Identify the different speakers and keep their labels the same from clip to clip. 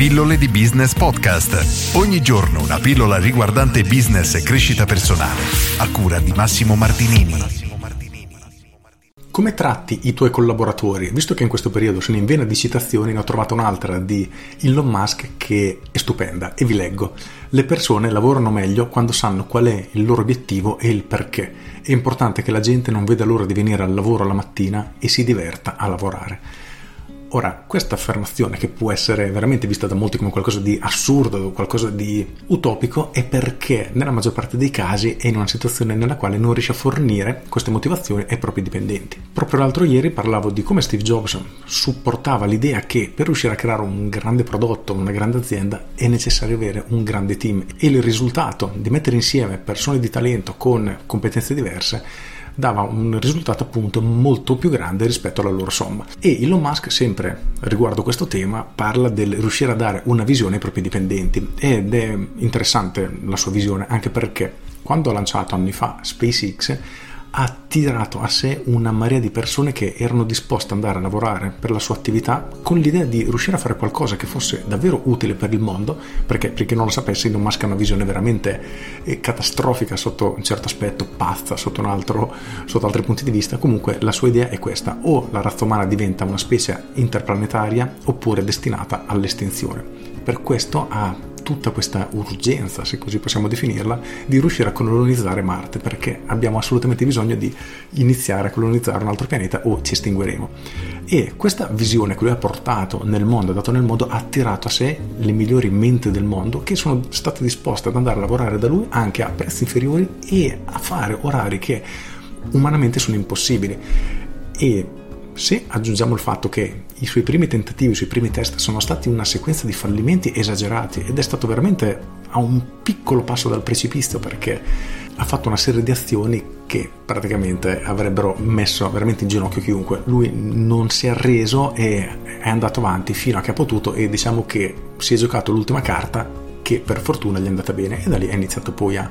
Speaker 1: Pillole di Business Podcast. Ogni giorno una pillola riguardante business e crescita personale. A cura di Massimo Martinini.
Speaker 2: Come tratti i tuoi collaboratori? Visto che in questo periodo sono in vena di citazioni, ne ho trovata un'altra di Elon Musk che è stupenda e vi leggo. Le persone lavorano meglio quando sanno qual è il loro obiettivo e il perché. È importante che la gente non veda l'ora di venire al lavoro la mattina e si diverta a lavorare. Ora, questa affermazione, che può essere veramente vista da molti come qualcosa di assurdo, qualcosa di utopico, è perché nella maggior parte dei casi è in una situazione nella quale non riesce a fornire queste motivazioni ai propri dipendenti. Proprio l'altro ieri parlavo di come Steve Jobs supportava l'idea che per riuscire a creare un grande prodotto, una grande azienda, è necessario avere un grande team e il risultato di mettere insieme persone di talento con competenze diverse dava un risultato appunto molto più grande rispetto alla loro somma. E Elon Musk sempre riguardo questo tema parla del riuscire a dare una visione ai propri dipendenti ed è interessante la sua visione anche perché quando ha lanciato anni fa SpaceX ha attirato a sé una marea di persone che erano disposte ad andare a lavorare per la sua attività con l'idea di riuscire a fare qualcosa che fosse davvero utile per il mondo, perché per chi non lo sapesse Elon Musk ha una visione veramente eh, catastrofica sotto un certo aspetto, pazza sotto, un altro, sotto altri punti di vista, comunque la sua idea è questa, o la razza umana diventa una specie interplanetaria oppure destinata all'estinzione. Per questo ha tutta questa urgenza, se così possiamo definirla, di riuscire a colonizzare Marte, perché abbiamo assolutamente bisogno di iniziare a colonizzare un altro pianeta o ci estingueremo. E questa visione che lui ha portato nel mondo, ha dato nel mondo, ha attirato a sé le migliori menti del mondo che sono state disposte ad andare a lavorare da lui anche a prezzi inferiori e a fare orari che umanamente sono impossibili. E se aggiungiamo il fatto che i suoi primi tentativi, i suoi primi test sono stati una sequenza di fallimenti esagerati ed è stato veramente a un piccolo passo dal precipizio perché ha fatto una serie di azioni che praticamente avrebbero messo veramente in ginocchio chiunque. Lui non si è arreso e è andato avanti fino a che ha potuto e diciamo che si è giocato l'ultima carta che per fortuna gli è andata bene e da lì ha iniziato poi a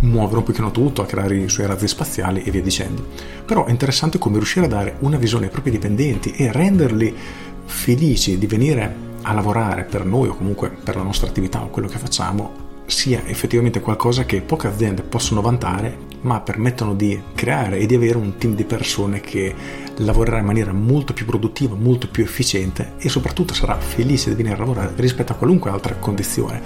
Speaker 2: muovere un pochino tutto, a creare i suoi razzi spaziali e via dicendo. Però è interessante come riuscire a dare una visione ai propri dipendenti e renderli felici di venire a lavorare per noi o comunque per la nostra attività o quello che facciamo sia effettivamente qualcosa che poche aziende possono vantare, ma permettono di creare e di avere un team di persone che lavorerà in maniera molto più produttiva, molto più efficiente e soprattutto sarà felice di venire a lavorare rispetto a qualunque altra condizione.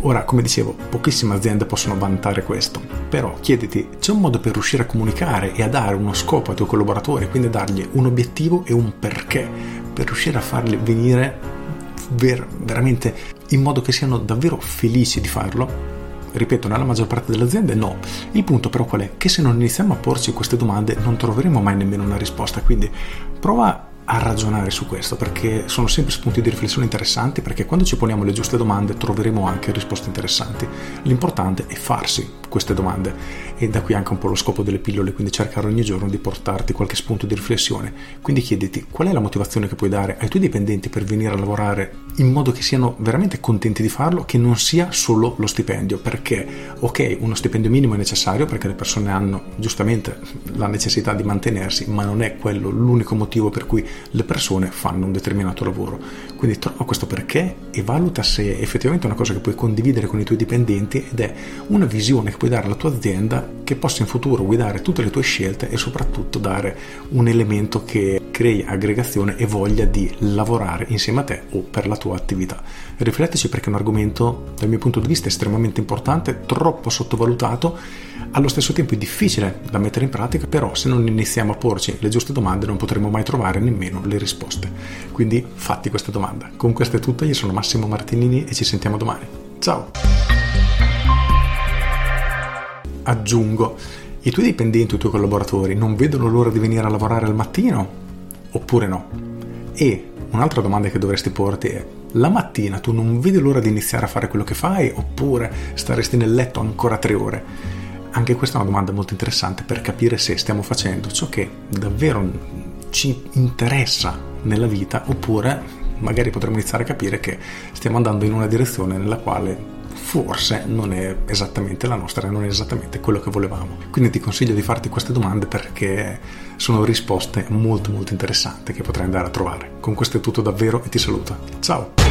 Speaker 2: Ora, come dicevo, pochissime aziende possono vantare questo, però chiediti, c'è un modo per riuscire a comunicare e a dare uno scopo ai tuoi collaboratori, quindi dargli un obiettivo e un perché, per riuscire a farli venire ver- veramente in modo che siano davvero felici di farlo? Ripeto, nella maggior parte delle aziende no. Il punto però qual è? Che se non iniziamo a porci queste domande non troveremo mai nemmeno una risposta, quindi prova a ragionare su questo perché sono sempre spunti di riflessione interessanti perché quando ci poniamo le giuste domande troveremo anche risposte interessanti. L'importante è farsi queste domande e da qui anche un po' lo scopo delle pillole, quindi cercare ogni giorno di portarti qualche spunto di riflessione. Quindi chiediti qual è la motivazione che puoi dare ai tuoi dipendenti per venire a lavorare in modo che siano veramente contenti di farlo, che non sia solo lo stipendio, perché ok, uno stipendio minimo è necessario perché le persone hanno giustamente la necessità di mantenersi, ma non è quello l'unico motivo per cui le persone fanno un determinato lavoro. Quindi trova questo perché e valuta se effettivamente è una cosa che puoi condividere con i tuoi dipendenti ed è una visione che puoi dare alla tua azienda che possa in futuro guidare tutte le tue scelte e soprattutto dare un elemento che crei aggregazione e voglia di lavorare insieme a te o per la tua attività. Rifletteci perché è un argomento dal mio punto di vista estremamente importante, troppo sottovalutato, allo stesso tempo è difficile da mettere in pratica, però se non iniziamo a porci le giuste domande non potremo mai trovare nemmeno le risposte. Quindi fatti questa domanda. Con questo è tutto, io sono Massimo Martinini e ci sentiamo domani. Ciao! Aggiungo, i tuoi dipendenti o i tuoi collaboratori non vedono l'ora di venire a lavorare al mattino? Oppure no? E un'altra domanda che dovresti porti è, la mattina tu non vedi l'ora di iniziare a fare quello che fai oppure staresti nel letto ancora tre ore? Anche questa è una domanda molto interessante per capire se stiamo facendo ciò che davvero ci interessa nella vita oppure magari potremmo iniziare a capire che stiamo andando in una direzione nella quale forse non è esattamente la nostra, non è esattamente quello che volevamo. Quindi ti consiglio di farti queste domande perché sono risposte molto molto interessanti che potrai andare a trovare. Con questo è tutto davvero e ti saluto. Ciao!